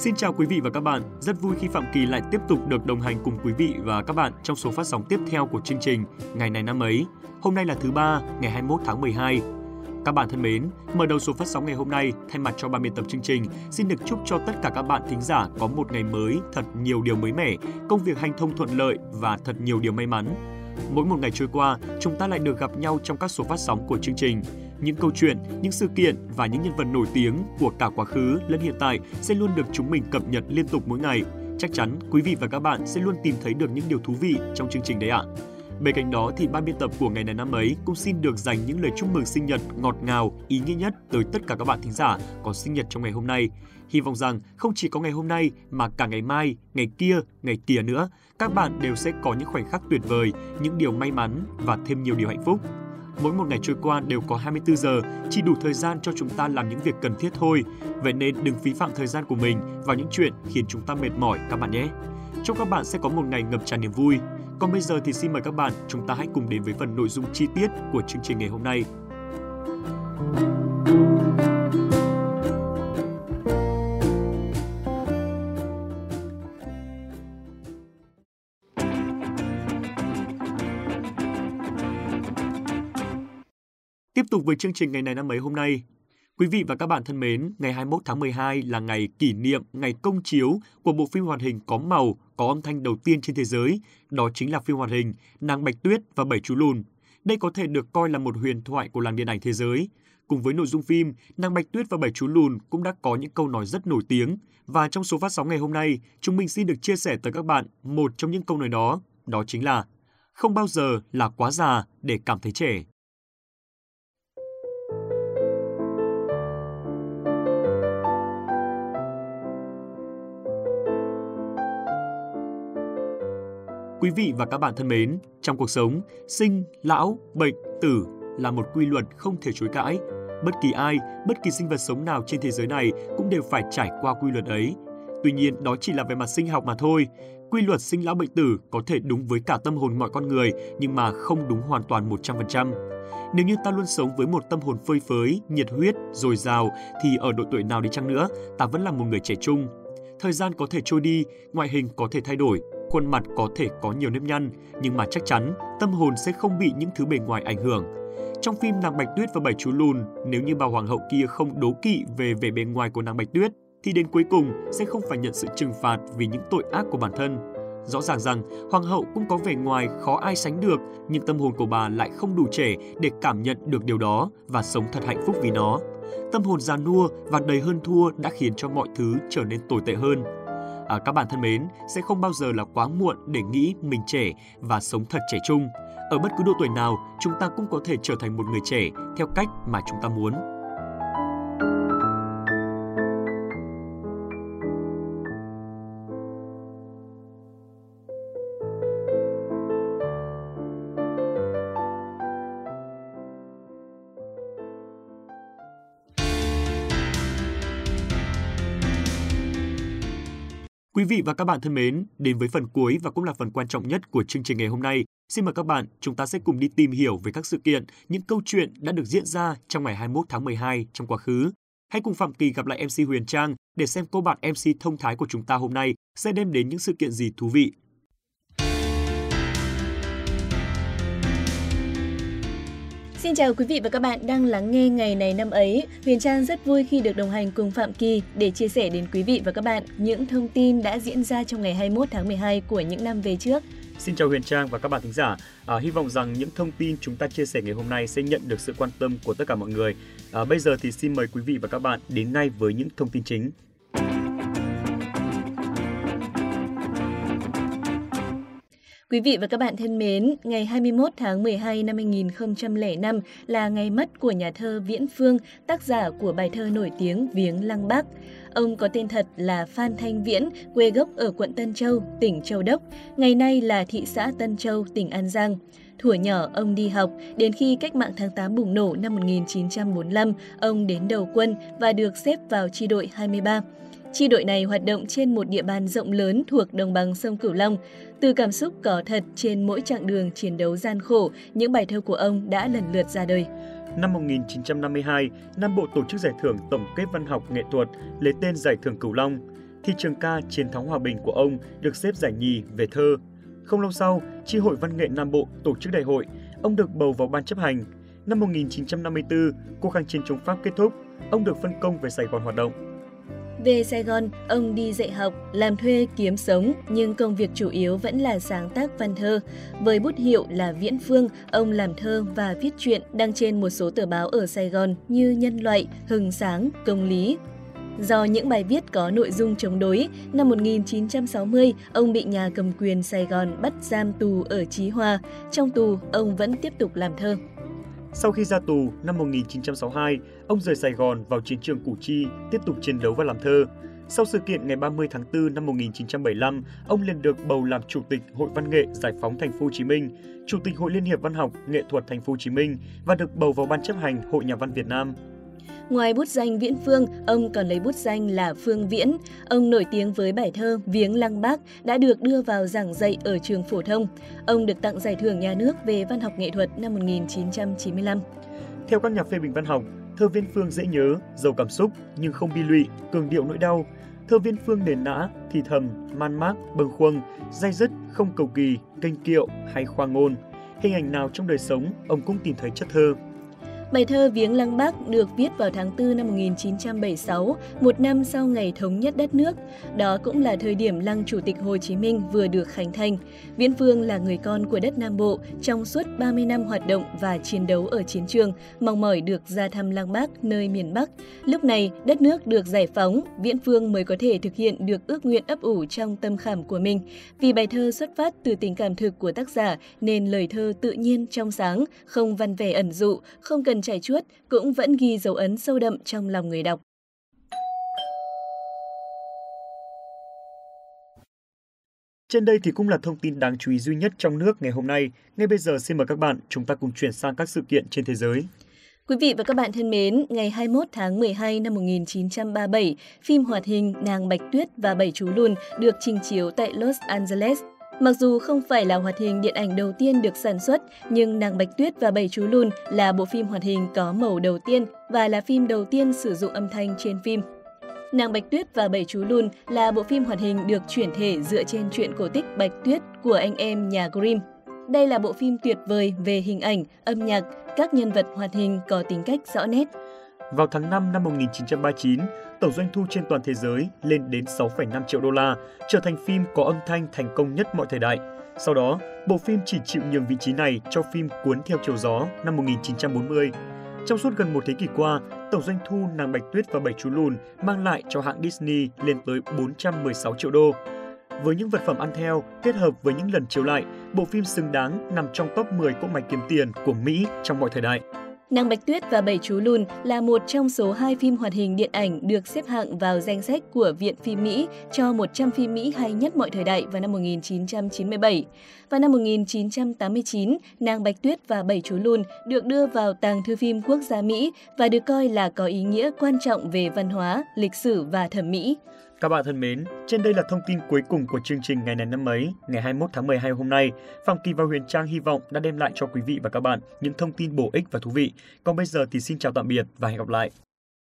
Xin chào quý vị và các bạn. Rất vui khi Phạm Kỳ lại tiếp tục được đồng hành cùng quý vị và các bạn trong số phát sóng tiếp theo của chương trình Ngày này năm ấy. Hôm nay là thứ ba, ngày 21 tháng 12. Các bạn thân mến, mở đầu số phát sóng ngày hôm nay, thay mặt cho ban biên tập chương trình, xin được chúc cho tất cả các bạn thính giả có một ngày mới thật nhiều điều mới mẻ, công việc hành thông thuận lợi và thật nhiều điều may mắn. Mỗi một ngày trôi qua, chúng ta lại được gặp nhau trong các số phát sóng của chương trình. Những câu chuyện, những sự kiện và những nhân vật nổi tiếng của cả quá khứ lẫn hiện tại sẽ luôn được chúng mình cập nhật liên tục mỗi ngày. Chắc chắn quý vị và các bạn sẽ luôn tìm thấy được những điều thú vị trong chương trình đấy ạ. Bên cạnh đó thì ban biên tập của ngày này năm ấy cũng xin được dành những lời chúc mừng sinh nhật ngọt ngào, ý nghĩa nhất tới tất cả các bạn thính giả có sinh nhật trong ngày hôm nay. Hy vọng rằng không chỉ có ngày hôm nay mà cả ngày mai, ngày kia, ngày kia nữa, các bạn đều sẽ có những khoảnh khắc tuyệt vời, những điều may mắn và thêm nhiều điều hạnh phúc. Mỗi một ngày trôi qua đều có 24 giờ, chỉ đủ thời gian cho chúng ta làm những việc cần thiết thôi. Vậy nên đừng phí phạm thời gian của mình vào những chuyện khiến chúng ta mệt mỏi các bạn nhé. Chúc các bạn sẽ có một ngày ngập tràn niềm vui. Còn bây giờ thì xin mời các bạn, chúng ta hãy cùng đến với phần nội dung chi tiết của chương trình ngày hôm nay. Tiếp tục với chương trình ngày này năm mấy hôm nay, Quý vị và các bạn thân mến, ngày 21 tháng 12 là ngày kỷ niệm ngày công chiếu của bộ phim hoạt hình có màu, có âm thanh đầu tiên trên thế giới, đó chính là phim hoạt hình Nàng Bạch Tuyết và Bảy Chú Lùn. Đây có thể được coi là một huyền thoại của làng điện ảnh thế giới. Cùng với nội dung phim, Nàng Bạch Tuyết và Bảy Chú Lùn cũng đã có những câu nói rất nổi tiếng. Và trong số phát sóng ngày hôm nay, chúng mình xin được chia sẻ tới các bạn một trong những câu nói đó, đó chính là Không bao giờ là quá già để cảm thấy trẻ. Quý vị và các bạn thân mến, trong cuộc sống, sinh, lão, bệnh, tử là một quy luật không thể chối cãi. Bất kỳ ai, bất kỳ sinh vật sống nào trên thế giới này cũng đều phải trải qua quy luật ấy. Tuy nhiên, đó chỉ là về mặt sinh học mà thôi. Quy luật sinh lão bệnh tử có thể đúng với cả tâm hồn mọi con người, nhưng mà không đúng hoàn toàn 100%. Nếu như ta luôn sống với một tâm hồn phơi phới, nhiệt huyết, dồi dào, thì ở độ tuổi nào đi chăng nữa, ta vẫn là một người trẻ trung. Thời gian có thể trôi đi, ngoại hình có thể thay đổi, khuôn mặt có thể có nhiều nếp nhăn, nhưng mà chắc chắn tâm hồn sẽ không bị những thứ bề ngoài ảnh hưởng. Trong phim Nàng Bạch Tuyết và Bảy Chú Lùn, nếu như bà hoàng hậu kia không đố kỵ về vẻ bề ngoài của nàng Bạch Tuyết, thì đến cuối cùng sẽ không phải nhận sự trừng phạt vì những tội ác của bản thân. Rõ ràng rằng hoàng hậu cũng có vẻ ngoài khó ai sánh được, nhưng tâm hồn của bà lại không đủ trẻ để cảm nhận được điều đó và sống thật hạnh phúc vì nó. Tâm hồn già nua và đầy hơn thua đã khiến cho mọi thứ trở nên tồi tệ hơn à, các bạn thân mến, sẽ không bao giờ là quá muộn để nghĩ mình trẻ và sống thật trẻ trung. Ở bất cứ độ tuổi nào, chúng ta cũng có thể trở thành một người trẻ theo cách mà chúng ta muốn. Quý vị và các bạn thân mến, đến với phần cuối và cũng là phần quan trọng nhất của chương trình ngày hôm nay, xin mời các bạn chúng ta sẽ cùng đi tìm hiểu về các sự kiện, những câu chuyện đã được diễn ra trong ngày 21 tháng 12 trong quá khứ. Hãy cùng Phạm Kỳ gặp lại MC Huyền Trang để xem cô bạn MC thông thái của chúng ta hôm nay sẽ đem đến những sự kiện gì thú vị Xin chào quý vị và các bạn đang lắng nghe ngày này năm ấy. Huyền Trang rất vui khi được đồng hành cùng Phạm Kỳ để chia sẻ đến quý vị và các bạn những thông tin đã diễn ra trong ngày 21 tháng 12 của những năm về trước. Xin chào Huyền Trang và các bạn thính giả. À, hy vọng rằng những thông tin chúng ta chia sẻ ngày hôm nay sẽ nhận được sự quan tâm của tất cả mọi người. À, bây giờ thì xin mời quý vị và các bạn đến ngay với những thông tin chính. Quý vị và các bạn thân mến, ngày 21 tháng 12 năm 2005 là ngày mất của nhà thơ Viễn Phương, tác giả của bài thơ nổi tiếng Viếng Lăng Bác. Ông có tên thật là Phan Thanh Viễn, quê gốc ở quận Tân Châu, tỉnh Châu Đốc, ngày nay là thị xã Tân Châu, tỉnh An Giang. Thuở nhỏ, ông đi học, đến khi cách mạng tháng 8 bùng nổ năm 1945, ông đến đầu quân và được xếp vào chi đội 23. Chi đội này hoạt động trên một địa bàn rộng lớn thuộc đồng bằng sông Cửu Long. Từ cảm xúc có thật trên mỗi chặng đường chiến đấu gian khổ, những bài thơ của ông đã lần lượt ra đời. Năm 1952, Nam Bộ tổ chức giải thưởng Tổng kết văn học nghệ thuật lấy tên Giải thưởng Cửu Long. Thi trường ca Chiến thắng hòa bình của ông được xếp giải nhì về thơ. Không lâu sau, Chi hội Văn nghệ Nam Bộ tổ chức đại hội, ông được bầu vào ban chấp hành. Năm 1954, cuộc kháng chiến chống Pháp kết thúc, ông được phân công về Sài Gòn hoạt động. Về Sài Gòn, ông đi dạy học, làm thuê kiếm sống, nhưng công việc chủ yếu vẫn là sáng tác văn thơ. Với bút hiệu là Viễn Phương, ông làm thơ và viết truyện đăng trên một số tờ báo ở Sài Gòn như Nhân loại, Hừng Sáng, Công lý. Do những bài viết có nội dung chống đối, năm 1960, ông bị nhà cầm quyền Sài Gòn bắt giam tù ở Chí Hòa. Trong tù, ông vẫn tiếp tục làm thơ. Sau khi ra tù năm 1962, ông rời Sài Gòn vào chiến trường Củ Chi, tiếp tục chiến đấu và làm thơ. Sau sự kiện ngày 30 tháng 4 năm 1975, ông liền được bầu làm chủ tịch Hội Văn nghệ Giải phóng Thành phố Hồ Chí Minh, chủ tịch Hội Liên hiệp Văn học Nghệ thuật Thành phố Hồ Chí Minh và được bầu vào ban chấp hành Hội Nhà văn Việt Nam. Ngoài bút danh Viễn Phương, ông còn lấy bút danh là Phương Viễn. Ông nổi tiếng với bài thơ Viếng Lăng Bác đã được đưa vào giảng dạy ở trường phổ thông. Ông được tặng giải thưởng nhà nước về văn học nghệ thuật năm 1995. Theo các nhà phê bình văn học, thơ Viễn Phương dễ nhớ, giàu cảm xúc nhưng không bi lụy, cường điệu nỗi đau. Thơ Viễn Phương nền nã, thì thầm, man mác, bâng khuâng, dai dứt, không cầu kỳ, kênh kiệu hay khoa ngôn. Hình ảnh nào trong đời sống, ông cũng tìm thấy chất thơ. Bài thơ Viếng Lăng Bác được viết vào tháng 4 năm 1976, một năm sau ngày thống nhất đất nước. Đó cũng là thời điểm Lăng Chủ tịch Hồ Chí Minh vừa được khánh thành. Viễn Phương là người con của đất Nam Bộ trong suốt 30 năm hoạt động và chiến đấu ở chiến trường, mong mỏi được ra thăm Lăng Bác nơi miền Bắc. Lúc này, đất nước được giải phóng, Viễn Phương mới có thể thực hiện được ước nguyện ấp ủ trong tâm khảm của mình. Vì bài thơ xuất phát từ tình cảm thực của tác giả nên lời thơ tự nhiên trong sáng, không văn vẻ ẩn dụ, không cần trải chuốt cũng vẫn ghi dấu ấn sâu đậm trong lòng người đọc. Trên đây thì cũng là thông tin đáng chú ý duy nhất trong nước ngày hôm nay. Ngay bây giờ xin mời các bạn chúng ta cùng chuyển sang các sự kiện trên thế giới. Quý vị và các bạn thân mến, ngày 21 tháng 12 năm 1937, phim hoạt hình Nàng Bạch Tuyết và Bảy Chú Lùn được trình chiếu tại Los Angeles. Mặc dù không phải là hoạt hình điện ảnh đầu tiên được sản xuất, nhưng Nàng Bạch Tuyết và Bảy Chú Lùn là bộ phim hoạt hình có màu đầu tiên và là phim đầu tiên sử dụng âm thanh trên phim. Nàng Bạch Tuyết và Bảy Chú Lùn là bộ phim hoạt hình được chuyển thể dựa trên truyện cổ tích Bạch Tuyết của anh em nhà Grimm. Đây là bộ phim tuyệt vời về hình ảnh, âm nhạc, các nhân vật hoạt hình có tính cách rõ nét. Vào tháng 5 năm 1939, tổng doanh thu trên toàn thế giới lên đến 6,5 triệu đô la, trở thành phim có âm thanh thành công nhất mọi thời đại. Sau đó, bộ phim chỉ chịu nhường vị trí này cho phim Cuốn theo chiều gió năm 1940. Trong suốt gần một thế kỷ qua, tổng doanh thu Nàng Bạch Tuyết và Bảy Chú Lùn mang lại cho hãng Disney lên tới 416 triệu đô. Với những vật phẩm ăn theo kết hợp với những lần chiếu lại, bộ phim xứng đáng nằm trong top 10 cỗ máy kiếm tiền của Mỹ trong mọi thời đại. Nàng Bạch Tuyết và Bảy Chú Lùn là một trong số hai phim hoạt hình điện ảnh được xếp hạng vào danh sách của Viện Phim Mỹ cho 100 phim Mỹ hay nhất mọi thời đại vào năm 1997. Vào năm 1989, Nàng Bạch Tuyết và Bảy Chú Lùn được đưa vào tàng thư phim quốc gia Mỹ và được coi là có ý nghĩa quan trọng về văn hóa, lịch sử và thẩm mỹ. Các bạn thân mến, trên đây là thông tin cuối cùng của chương trình ngày này năm ấy, ngày 21 tháng 12 hôm nay. Phạm Kỳ và Huyền Trang hy vọng đã đem lại cho quý vị và các bạn những thông tin bổ ích và thú vị. Còn bây giờ thì xin chào tạm biệt và hẹn gặp lại.